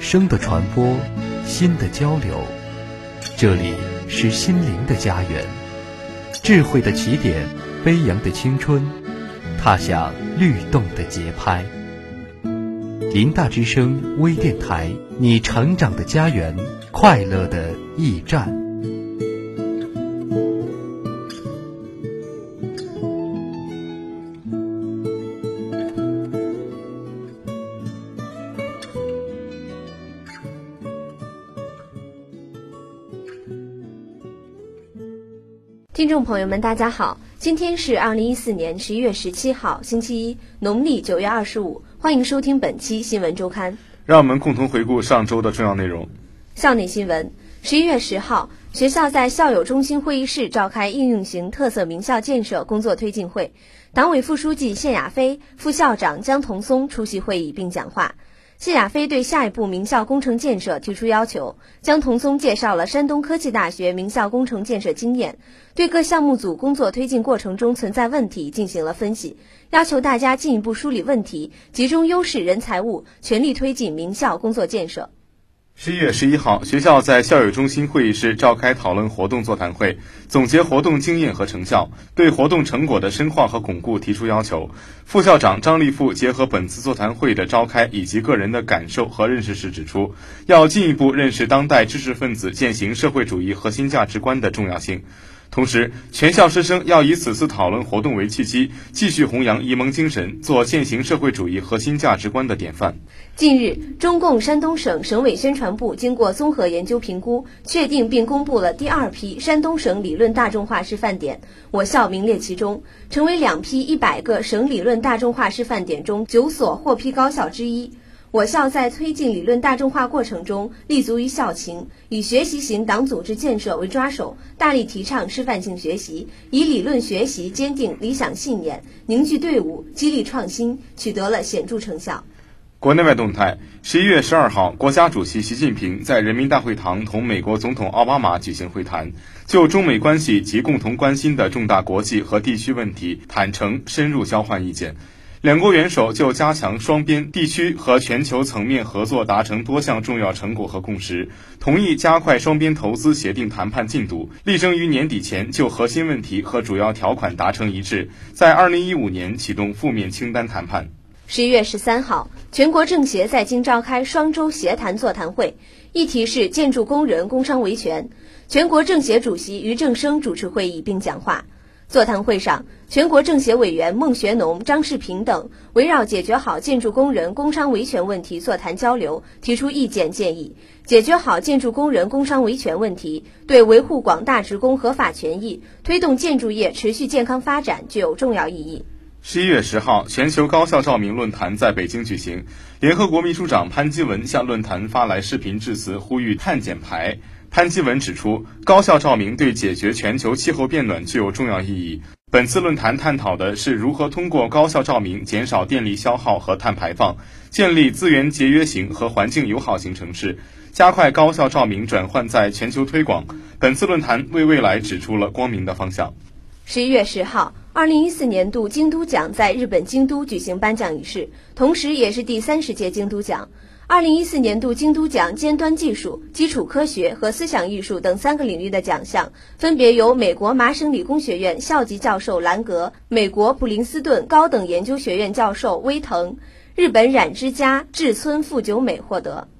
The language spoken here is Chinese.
声的传播，心的交流。这里是心灵的家园，智慧的起点，飞扬的青春，踏响律动的节拍。林大之声微电台，你成长的家园，快乐的驿站。听众朋友们，大家好，今天是二零一四年十一月十七号，星期一，农历九月二十五。欢迎收听本期新闻周刊。让我们共同回顾上周的重要内容。校内新闻：十一月十号，学校在校友中心会议室召开应用型特色名校建设工作推进会，党委副书记谢亚飞、副校长姜同松出席会议并讲话。谢亚飞对下一步名校工程建设提出要求，姜同松介绍了山东科技大学名校工程建设经验，对各项目组工作推进过程中存在问题进行了分析，要求大家进一步梳理问题，集中优势人财物，全力推进名校工作建设。十一月十一号，学校在校友中心会议室召开讨论活动座谈会，总结活动经验和成效，对活动成果的深化和巩固提出要求。副校长张立富结合本次座谈会的召开以及个人的感受和认识时指出，要进一步认识当代知识分子践行社会主义核心价值观的重要性。同时，全校师生要以此次讨论活动为契机，继续弘扬沂蒙精神，做践行社会主义核心价值观的典范。近日，中共山东省省委宣传部经过综合研究评估，确定并公布了第二批山东省理论大众化示范点，我校名列其中，成为两批一百个省理论大众化示范点中九所获批高校之一。我校在推进理论大众化过程中，立足于校情，以学习型党组织建设为抓手，大力提倡示范性学习，以理论学习坚定理想信念，凝聚队伍，激励创新，取得了显著成效。国内外动态：十一月十二号，国家主席习近平在人民大会堂同美国总统奥巴马举行会谈，就中美关系及共同关心的重大国际和地区问题坦诚深入交换意见。两国元首就加强双边、地区和全球层面合作达成多项重要成果和共识，同意加快双边投资协定谈判进度，力争于年底前就核心问题和主要条款达成一致，在二零一五年启动负面清单谈判。十一月十三号，全国政协在京召开双周协谈座谈会，议题是建筑工人工伤维权。全国政协主席俞正声主持会议并讲话。座谈会上，全国政协委员孟学农、张世平等围绕解决好建筑工人工伤维权问题座谈交流，提出意见建议。解决好建筑工人工伤维权问题，对维护广大职工合法权益、推动建筑业持续健康发展具有重要意义。十一月十号，全球高校照明论坛在北京举行，联合国秘书长潘基文向论坛发来视频致辞，呼吁碳减排。潘基文指出，高校照明对解决全球气候变暖具有重要意义。本次论坛探讨的是如何通过高校照明减少电力消耗和碳排放，建立资源节约型和环境友好型城市，加快高校照明转换在全球推广。本次论坛为未来指出了光明的方向。十一月十号，二零一四年度京都奖在日本京都举行颁奖仪式，同时也是第三十届京都奖。二零一四年度京都奖尖端技术、基础科学和思想艺术等三个领域的奖项，分别由美国麻省理工学院校级教授兰格、美国普林斯顿高等研究学院教授威腾、日本染之家志村富久美获得。